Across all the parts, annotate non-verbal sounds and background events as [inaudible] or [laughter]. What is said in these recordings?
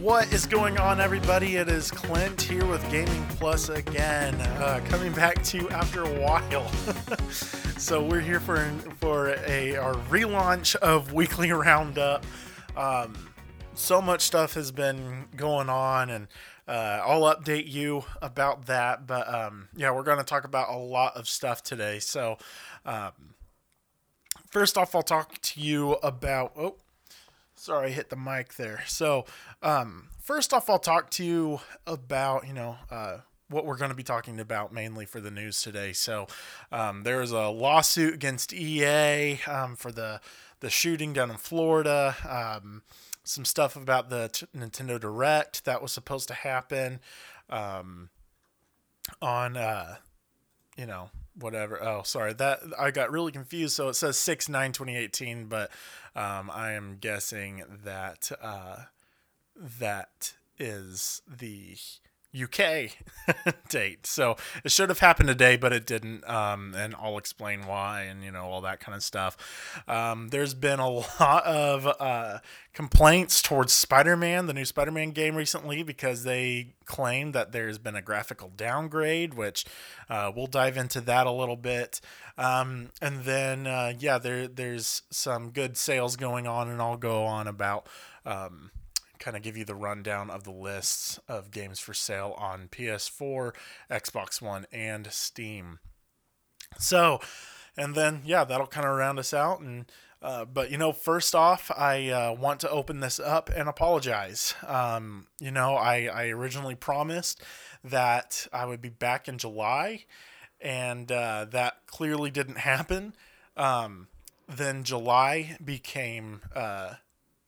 What is going on, everybody? It is Clint here with Gaming Plus again, uh, coming back to you after a while. [laughs] so we're here for for a our relaunch of Weekly Roundup. Um, so much stuff has been going on, and uh, I'll update you about that. But um, yeah, we're going to talk about a lot of stuff today. So um, first off, I'll talk to you about. Oh, sorry, I hit the mic there. So um, first off, I'll talk to you about you know. Uh, what we're going to be talking about mainly for the news today. So, um, there is a lawsuit against EA um, for the the shooting down in Florida. Um, some stuff about the t- Nintendo Direct that was supposed to happen um, on, uh, you know, whatever. Oh, sorry, that I got really confused. So it says six nine 2018, but um, I am guessing that uh, that is the UK [laughs] date. So it should have happened today, but it didn't. Um, and I'll explain why and, you know, all that kind of stuff. Um, there's been a [laughs] lot of uh, complaints towards Spider Man, the new Spider Man game recently, because they claim that there's been a graphical downgrade, which uh, we'll dive into that a little bit. Um, and then, uh, yeah, there, there's some good sales going on, and I'll go on about. Um, kind of give you the rundown of the lists of games for sale on PS4, Xbox One, and Steam. So, and then yeah, that'll kind of round us out. And uh, but you know, first off, I uh, want to open this up and apologize. Um, you know, I I originally promised that I would be back in July, and uh, that clearly didn't happen. Um, then July became uh,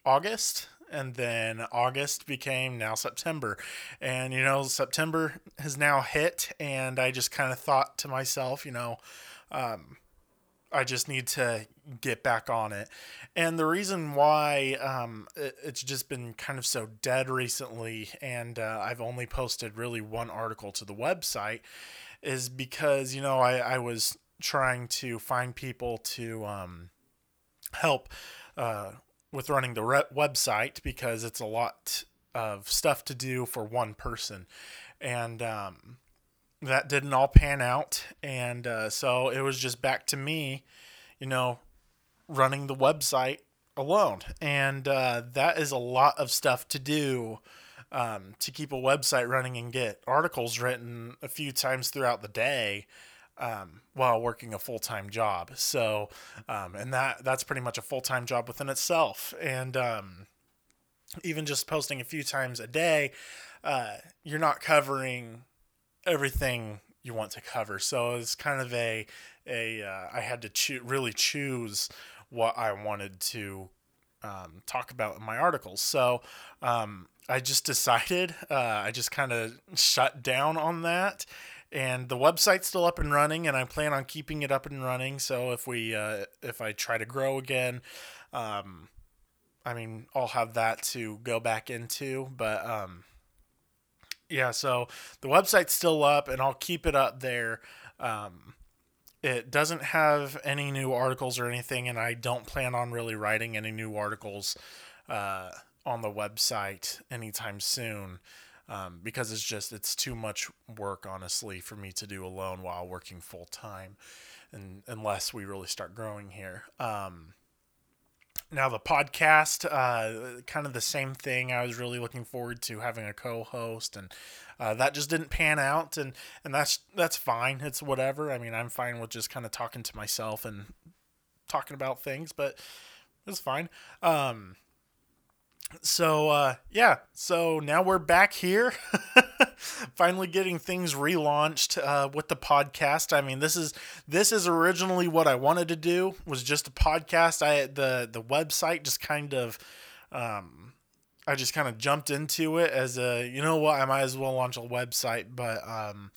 August and then August became now September. And you know, September has now hit, and I just kind of thought to myself, you know, um, I just need to get back on it. And the reason why um, it, it's just been kind of so dead recently, and uh, I've only posted really one article to the website, is because, you know, I, I was trying to find people to um, help. Uh, with running the re- website because it's a lot of stuff to do for one person, and um, that didn't all pan out, and uh, so it was just back to me, you know, running the website alone, and uh, that is a lot of stuff to do. Um, to keep a website running and get articles written a few times throughout the day, um, while working a full time job. So, um, and that that's pretty much a full time job within itself. And um, even just posting a few times a day, uh, you're not covering everything you want to cover. So it's kind of a a uh, I had to cho- really choose what I wanted to um, talk about in my articles. So um, I just decided, uh, I just kind of shut down on that and the website's still up and running and i plan on keeping it up and running. So if we uh, if i try to grow again um, i mean i'll have that to go back into but um, yeah so the website's still up and i'll keep it up there. Um, it doesn't have any new articles or anything and i don't plan on really writing any new articles uh, on the website anytime soon um, because it's just it's too much work honestly for me to do alone while working full time and unless we really start growing here. Um, now the podcast uh, kind of the same thing. I was really looking forward to having a co-host and uh, that just didn't pan out and and that's that's fine. It's whatever. I mean i'm fine with just kind of talking to myself and talking about things but it's fine. Um, so uh, yeah, so now we're back here, [laughs] finally getting things relaunched uh, with the podcast. I mean, this is this is originally what I wanted to do was just a podcast. I the the website just kind of. Um, I just kind of jumped into it as a, you know what, I might as well launch a website, but um,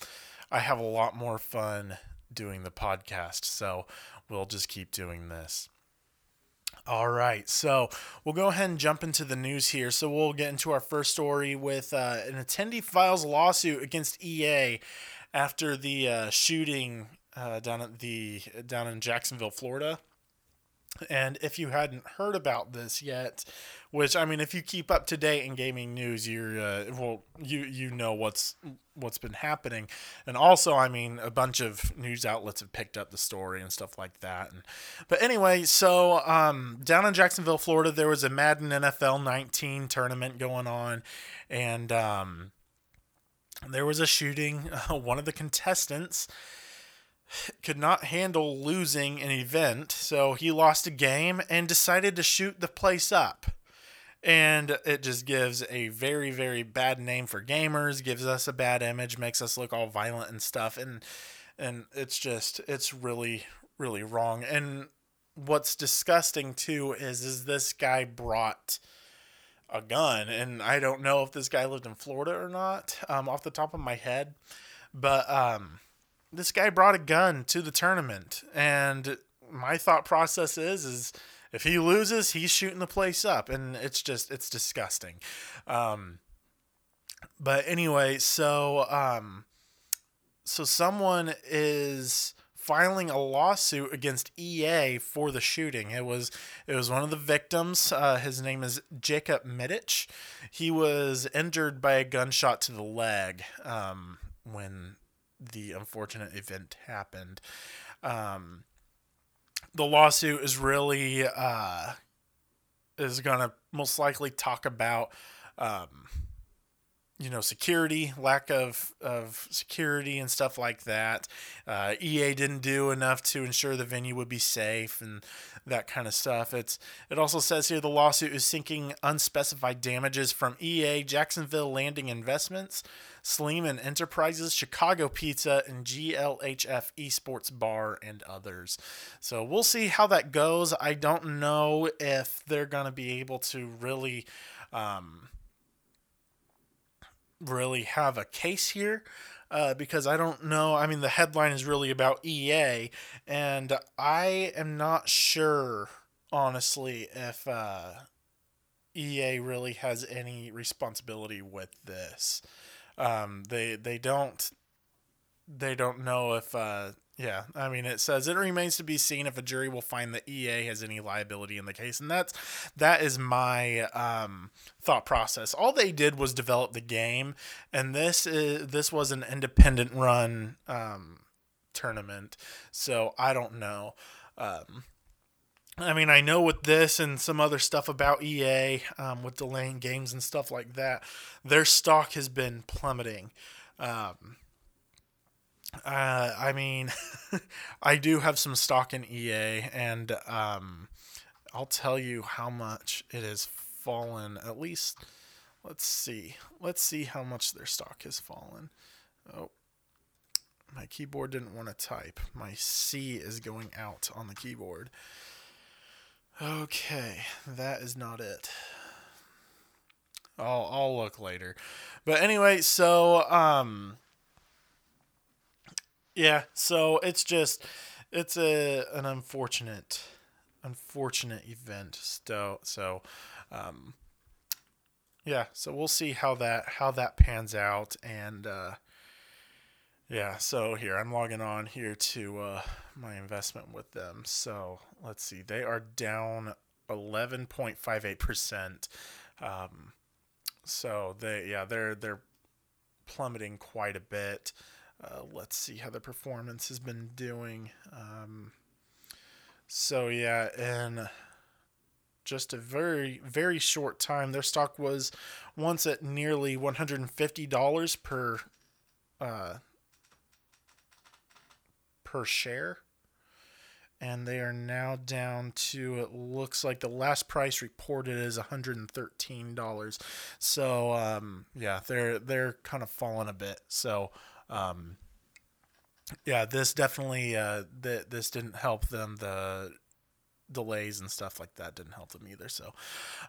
I have a lot more fun doing the podcast. So we'll just keep doing this. All right, so we'll go ahead and jump into the news here. So we'll get into our first story with uh, an attendee files lawsuit against EA after the uh, shooting uh, down at the down in Jacksonville, Florida. And if you hadn't heard about this yet, which I mean, if you keep up to date in gaming news, you're uh, well, you you know what's what's been happening, and also, I mean, a bunch of news outlets have picked up the story and stuff like that. And but anyway, so um, down in Jacksonville, Florida, there was a Madden NFL 19 tournament going on, and um, there was a shooting. [laughs] One of the contestants could not handle losing an event, so he lost a game and decided to shoot the place up. And it just gives a very, very bad name for gamers, gives us a bad image, makes us look all violent and stuff. And and it's just it's really, really wrong. And what's disgusting too is is this guy brought a gun and I don't know if this guy lived in Florida or not, um, off the top of my head. But um this guy brought a gun to the tournament and my thought process is is if he loses he's shooting the place up and it's just it's disgusting um but anyway so um so someone is filing a lawsuit against EA for the shooting. It was it was one of the victims. Uh, his name is Jacob Mitic. He was injured by a gunshot to the leg um, when the unfortunate event happened. Um, the lawsuit is really uh, is gonna most likely talk about um, you know security lack of of security and stuff like that uh, ea didn't do enough to ensure the venue would be safe and that kind of stuff it's it also says here the lawsuit is seeking unspecified damages from ea jacksonville landing investments Sleiman enterprises chicago pizza and glhf esports bar and others so we'll see how that goes i don't know if they're going to be able to really um, really have a case here uh, because I don't know. I mean, the headline is really about EA, and I am not sure, honestly, if uh, EA really has any responsibility with this. Um, they they don't they don't know if uh, yeah, I mean, it says it remains to be seen if a jury will find that EA has any liability in the case, and that's that is my um, thought process. All they did was develop the game, and this is this was an independent run um, tournament, so I don't know. Um, I mean, I know with this and some other stuff about EA, um, with delaying games and stuff like that, their stock has been plummeting. Um, uh, I mean, [laughs] I do have some stock in EA, and um, I'll tell you how much it has fallen. At least, let's see. Let's see how much their stock has fallen. Oh, my keyboard didn't want to type. My C is going out on the keyboard. Okay, that is not it. I'll I'll look later. But anyway, so um yeah, so it's just it's a an unfortunate unfortunate event. So so um yeah, so we'll see how that how that pans out and uh yeah, so here I'm logging on here to uh my investment with them. So, let's see. They are down 11.58%. Um so they yeah, they're they're plummeting quite a bit. Uh, let's see how the performance has been doing. Um, so yeah, in just a very very short time, their stock was once at nearly one hundred and fifty dollars per uh, per share, and they are now down to it looks like the last price reported is one hundred and thirteen dollars. So um, yeah, they're they're kind of falling a bit. So um, yeah, this definitely uh, th- this didn't help them. The delays and stuff like that didn't help them either. So,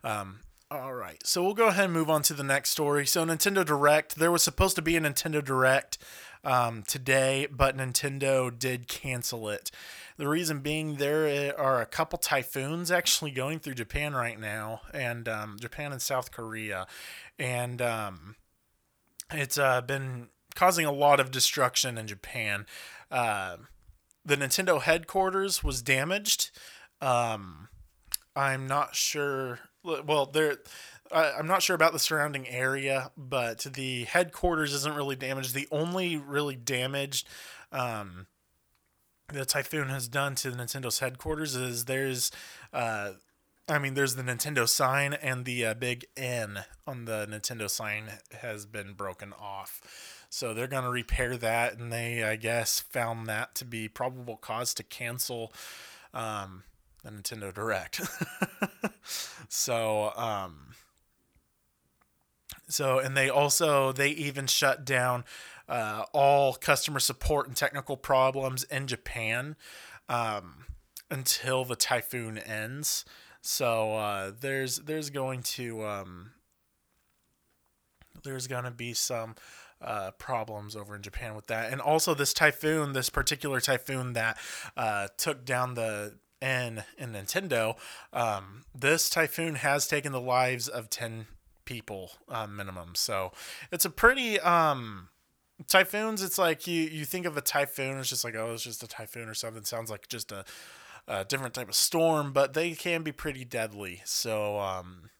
um, all right, so we'll go ahead and move on to the next story. So, Nintendo Direct. There was supposed to be a Nintendo Direct um, today, but Nintendo did cancel it. The reason being, there are a couple typhoons actually going through Japan right now, and um, Japan and South Korea, and um, it's uh, been causing a lot of destruction in Japan. Uh, the Nintendo headquarters was damaged. Um, I'm not sure. Well, there. I'm not sure about the surrounding area, but the headquarters isn't really damaged. The only really damaged um, the Typhoon has done to the Nintendo's headquarters is there's, uh, I mean, there's the Nintendo sign and the uh, big N on the Nintendo sign has been broken off. So they're going to repair that, and they, I guess, found that to be probable cause to cancel um, the Nintendo Direct. [laughs] so, um, so, and they also they even shut down uh, all customer support and technical problems in Japan um, until the typhoon ends. So uh, there's there's going to um, there's gonna be some uh, problems over in Japan with that, and also this typhoon, this particular typhoon that uh, took down the N in Nintendo. Um, this typhoon has taken the lives of ten people uh, minimum. So it's a pretty um, typhoons. It's like you you think of a typhoon, it's just like oh, it's just a typhoon or something. It sounds like just a, a different type of storm, but they can be pretty deadly. So um,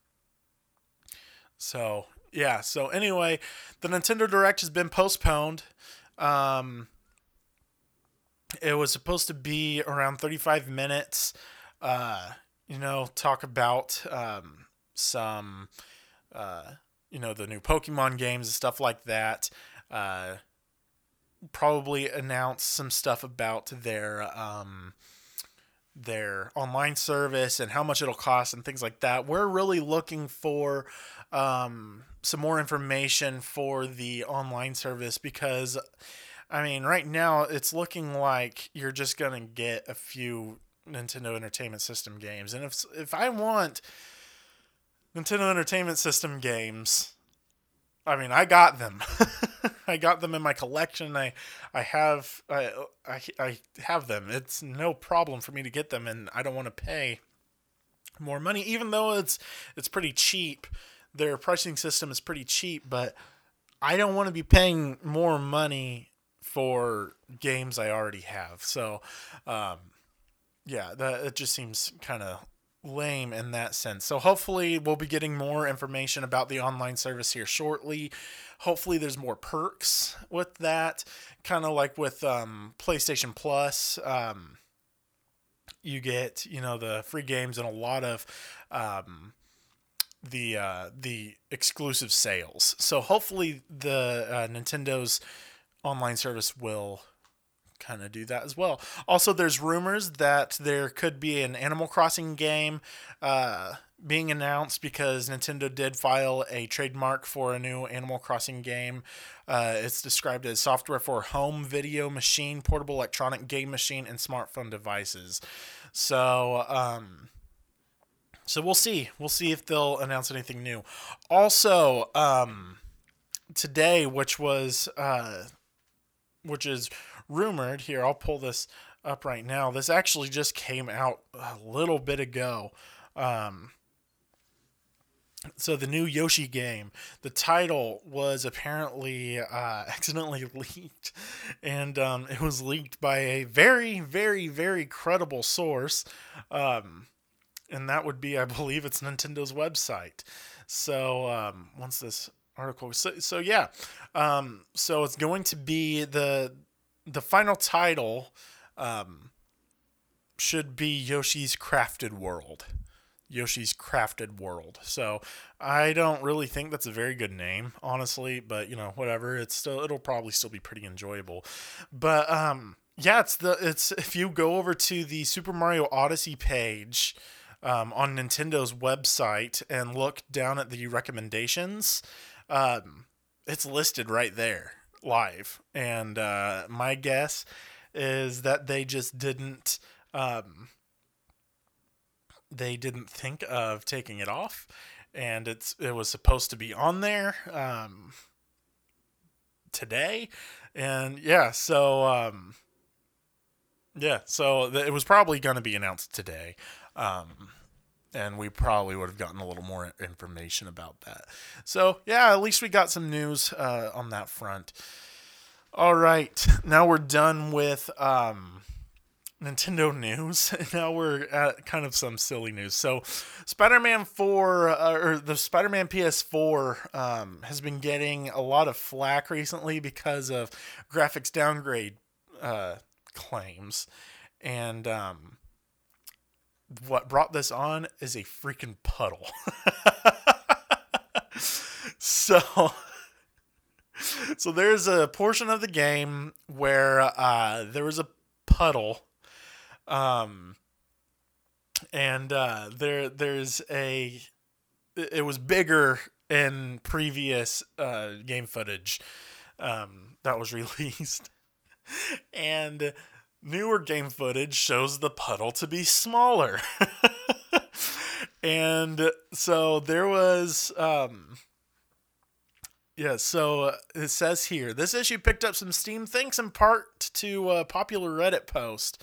so yeah. So anyway, the Nintendo Direct has been postponed. Um, it was supposed to be around 35 minutes. Uh, you know, talk about um, some uh, you know, the new Pokemon games and stuff like that. Uh, probably announce some stuff about their um, their online service and how much it'll cost and things like that. We're really looking for um, some more information for the online service because, I mean, right now it's looking like you're just gonna get a few Nintendo Entertainment System games, and if if I want Nintendo Entertainment System games. I mean, I got them. [laughs] I got them in my collection. I, I have, I, I, I have them. It's no problem for me to get them, and I don't want to pay more money, even though it's, it's pretty cheap. Their pricing system is pretty cheap, but I don't want to be paying more money for games I already have. So, um, yeah, that it just seems kind of lame in that sense. So hopefully we'll be getting more information about the online service here shortly. Hopefully there's more perks with that, kind of like with um, PlayStation Plus. Um, you get you know the free games and a lot of um, the uh, the exclusive sales. So hopefully the uh, Nintendo's online service will kind of do that as well. Also, there's rumors that there could be an Animal Crossing game uh, being announced because Nintendo did file a trademark for a new Animal Crossing game. Uh, it's described as software for home video machine, portable electronic game machine, and smartphone devices. So, um, so we'll see. We'll see if they'll announce anything new. Also, um, today, which was, uh, which is rumored here. I'll pull this up right now. This actually just came out a little bit ago. Um, so the new Yoshi game, the title was apparently uh, [laughs] accidentally leaked, and um, it was leaked by a very, very, very credible source, um, and that would be, I believe, it's Nintendo's website. So um, once this article, so so yeah, um, so it's going to be the the final title um, should be Yoshi's Crafted World. Yoshi's Crafted World. So I don't really think that's a very good name, honestly, but you know, whatever. It's still it'll probably still be pretty enjoyable. But um yeah, it's the it's if you go over to the Super Mario Odyssey page um, on Nintendo's website and look down at the recommendations, um, it's listed right there live, and uh, my guess is that they just didn't um, they didn't think of taking it off, and it's it was supposed to be on there um, today, and yeah, so um, yeah, so th- it was probably going to be announced today. Um, and we probably would have gotten a little more information about that. So, yeah, at least we got some news uh, on that front. All right, now we're done with um, Nintendo [laughs] news. Now we're at kind of some silly news. So, Spider Man 4, uh, or the Spider Man PS4, um, has been getting a lot of flack recently because of graphics downgrade uh, claims. And um, what brought this on is a freaking puddle. [laughs] so. So there's a portion of the game where uh, there was a puddle um, and uh, there there's a it was bigger in previous uh, game footage um, that was [laughs] released, and newer game footage shows the puddle to be smaller. [laughs] and so there was um, yeah, so uh, it says here this issue picked up some steam thanks in part to a popular Reddit post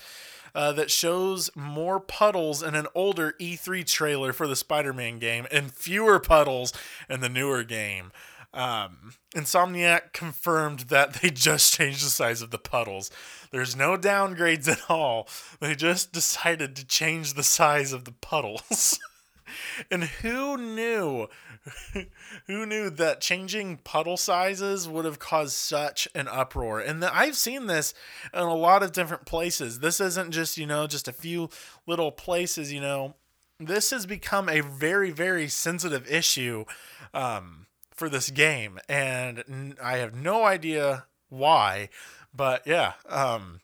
uh, that shows more puddles in an older E3 trailer for the Spider Man game and fewer puddles in the newer game. Um, Insomniac confirmed that they just changed the size of the puddles. There's no downgrades at all. They just decided to change the size of the puddles. [laughs] and who knew [laughs] who knew that changing puddle sizes would have caused such an uproar? And the, I've seen this in a lot of different places. This isn't just, you know, just a few little places, you know. This has become a very, very sensitive issue um, for this game. And I have no idea why. But yeah, um,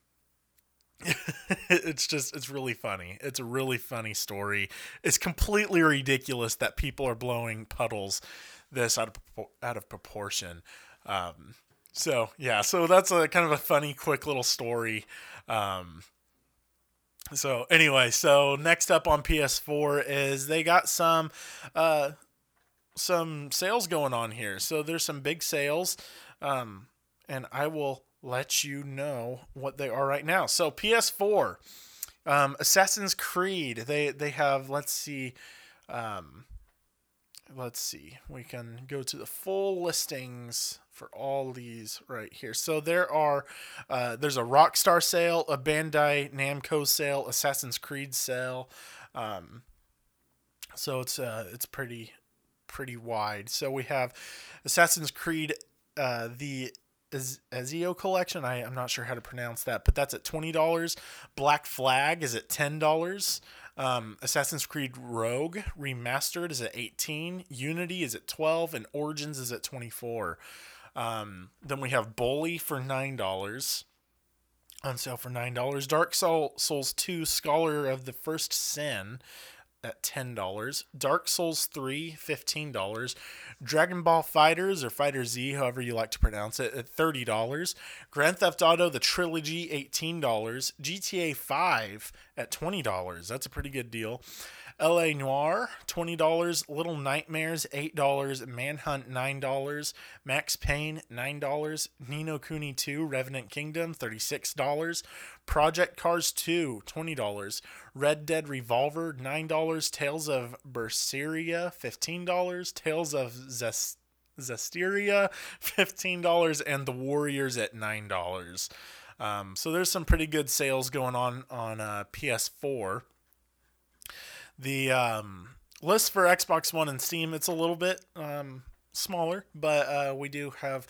[laughs] it's just it's really funny. It's a really funny story. It's completely ridiculous that people are blowing puddles this out of out of proportion. Um, so yeah, so that's a kind of a funny, quick little story. Um, so anyway, so next up on PS4 is they got some uh, some sales going on here. So there's some big sales, um, and I will let you know what they are right now. So PS4, um, Assassin's Creed. They they have. Let's see. Um, let's see. We can go to the full listings for all these right here. So there are. Uh, there's a Rockstar sale, a Bandai Namco sale, Assassin's Creed sale. Um, so it's uh, it's pretty pretty wide. So we have Assassin's Creed, uh, the Ezio collection. I, I'm not sure how to pronounce that, but that's at twenty dollars. Black Flag is at ten dollars. Um, Assassin's Creed Rogue Remastered is at eighteen. Unity is at twelve, and Origins is at twenty four. Um, then we have Bully for nine dollars. On sale for nine dollars. Dark Soul, Souls Two Scholar of the First Sin at $10. Dark Souls 3, $15. Dragon Ball Fighters or Fighter Z, however you like to pronounce it, at $30. Grand Theft Auto the Trilogy, $18. GTA 5 at $20. That's a pretty good deal. LA Noire, $20. Little Nightmares, $8. Manhunt, $9. Max Payne, $9. Ni no Kuni 2, Revenant Kingdom, $36. Project Cars 2, $20. Red Dead Revolver, $9. Tales of Berseria, $15. Tales of Zest. Zestiria, [laughs] $15, and The Warriors at $9. Um, so there's some pretty good sales going on on uh, PS4. The um, list for Xbox One and Steam, it's a little bit um, smaller, but uh, we do have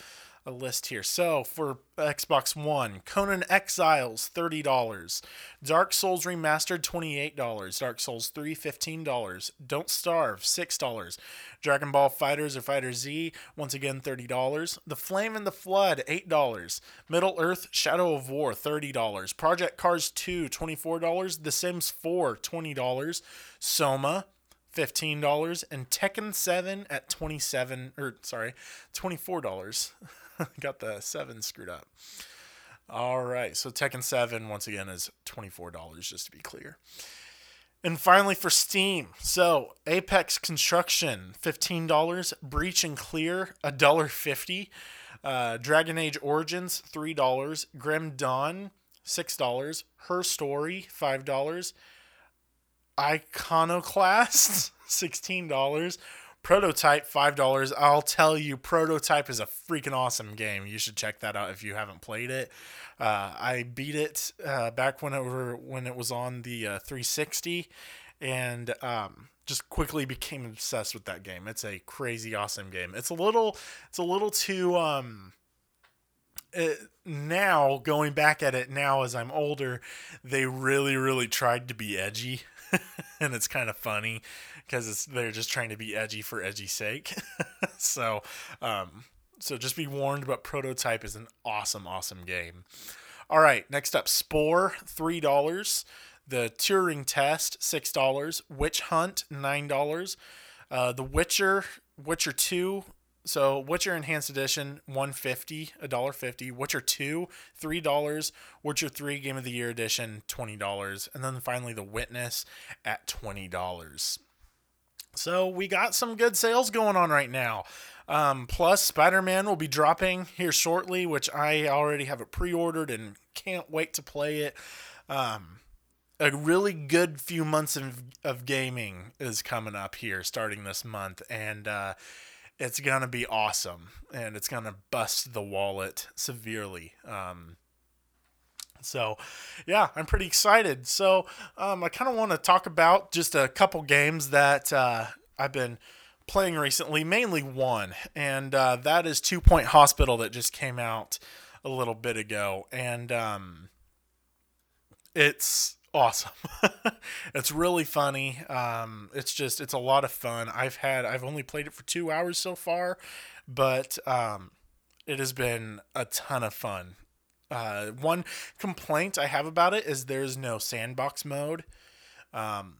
a list here. So for Xbox One, Conan Exiles $30, Dark Souls Remastered $28, Dark Souls 3 $15, Don't Starve $6, Dragon Ball Fighters or Fighter Z once again $30, The Flame and the Flood $8, Middle Earth Shadow of War $30, Project Cars 2 $24, The Sims 4 $20, Soma $15 and Tekken 7 at 27 or sorry, $24. [laughs] [laughs] Got the seven screwed up. All right, so Tekken 7 once again is $24 just to be clear. And finally for Steam, so Apex Construction $15, Breach and Clear $1.50, uh, Dragon Age Origins $3, Grim Dawn $6, Her Story $5, Iconoclast [laughs] $16, Prototype five dollars. I'll tell you, Prototype is a freaking awesome game. You should check that out if you haven't played it. Uh, I beat it uh, back when it were when it was on the uh, 360, and um, just quickly became obsessed with that game. It's a crazy awesome game. It's a little it's a little too um it, now going back at it now as I'm older, they really really tried to be edgy. [laughs] and it's kind of funny because they're just trying to be edgy for edgy's sake. [laughs] so, um, so just be warned. But Prototype is an awesome, awesome game. All right, next up, Spore, three dollars. The Turing Test, six dollars. Witch Hunt, nine dollars. Uh, the Witcher, Witcher Two. So Witcher Enhanced Edition, one fifty, a dollar fifty. Witcher Two, three dollars. Witcher Three Game of the Year Edition, twenty dollars. And then finally the Witness at twenty dollars. So we got some good sales going on right now. Um, plus, Spider Man will be dropping here shortly, which I already have it pre ordered and can't wait to play it. Um, a really good few months of, of gaming is coming up here starting this month and uh, it's gonna be awesome and it's gonna bust the wallet severely um, so yeah i'm pretty excited so um, i kind of want to talk about just a couple games that uh, i've been playing recently mainly one and uh, that is two point hospital that just came out a little bit ago and um, it's awesome. [laughs] it's really funny. Um, it's just it's a lot of fun. I've had I've only played it for two hours so far, but um, it has been a ton of fun. Uh, one complaint I have about it is there's no sandbox mode. Um,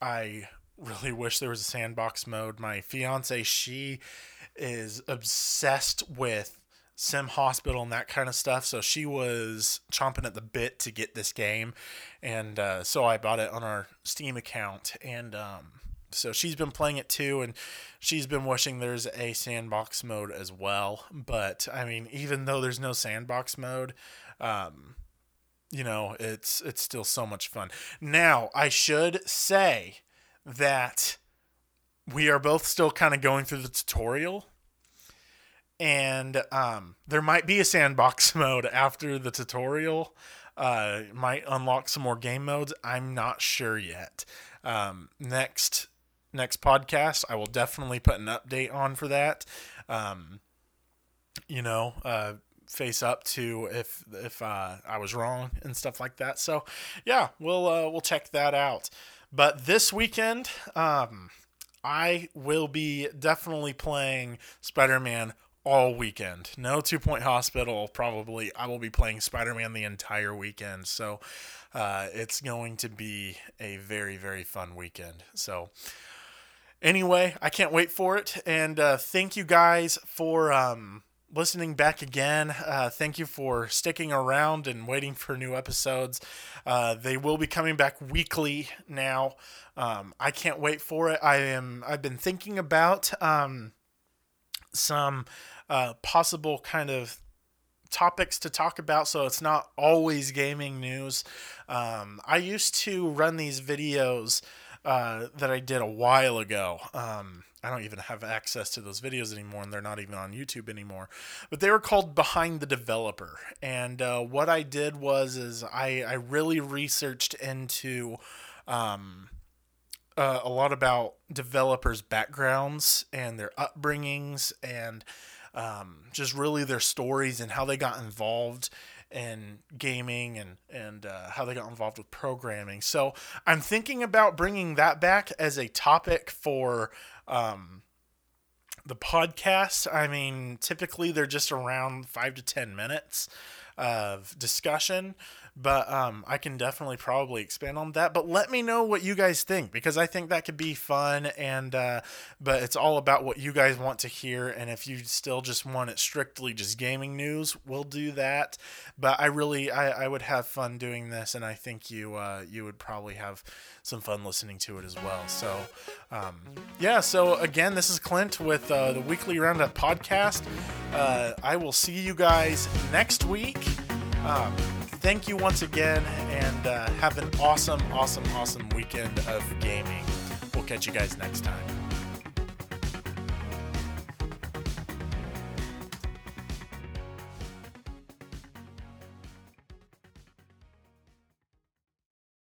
I really [laughs] wish there was a sandbox mode. My fiance, she is obsessed with sim hospital and that kind of stuff so she was chomping at the bit to get this game and uh, so i bought it on our steam account and um, so she's been playing it too and she's been wishing there's a sandbox mode as well but i mean even though there's no sandbox mode um, you know it's it's still so much fun now i should say that we are both still kind of going through the tutorial and um, there might be a sandbox [laughs] mode after the tutorial. Uh, might unlock some more game modes. I'm not sure yet. Um, next next podcast, I will definitely put an update on for that. Um, you know, uh, face up to if if uh, I was wrong and stuff like that. So yeah, we'll uh, we'll check that out. But this weekend, um, I will be definitely playing Spider Man all weekend. No two point hospital. Probably I will be playing Spider Man the entire weekend. So uh, it's going to be a very very fun weekend. So anyway, I can't wait for it. And uh, thank you guys for um, listening back again. Uh, thank you for sticking around and waiting for new episodes. Uh, they will be coming back weekly now. Um, I can't wait for it. I am. I've been thinking about um, some uh, possible kind of topics to talk about so it's not always gaming news um, i used to run these videos uh, that i did a while ago. Um, i don't even have access to those videos anymore and they're not even on youtube anymore. But they were called behind the developer. And uh, what i did was is i, I really researched into um, uh, a lot about developers backgrounds and their upbringings and um, just really their stories and how they got involved in gaming and and uh, how they got involved with programming. So I'm thinking about bringing that back as a topic for um, the podcast. I mean, typically they're just around five to ten minutes of discussion but um, I can definitely probably expand on that. But let me know what you guys think because I think that could be fun. And uh, but it's all about what you guys want to hear. And if you still just want it strictly just gaming news, we'll do that. But I really I, I would have fun doing this, and I think you uh, you would probably have some fun listening to it as well. So um, yeah. So again, this is Clint with uh, the Weekly Roundup podcast. Uh, I will see you guys next week. Um, thank you once again, and uh, have an awesome, awesome, awesome weekend of gaming. We'll catch you guys next time.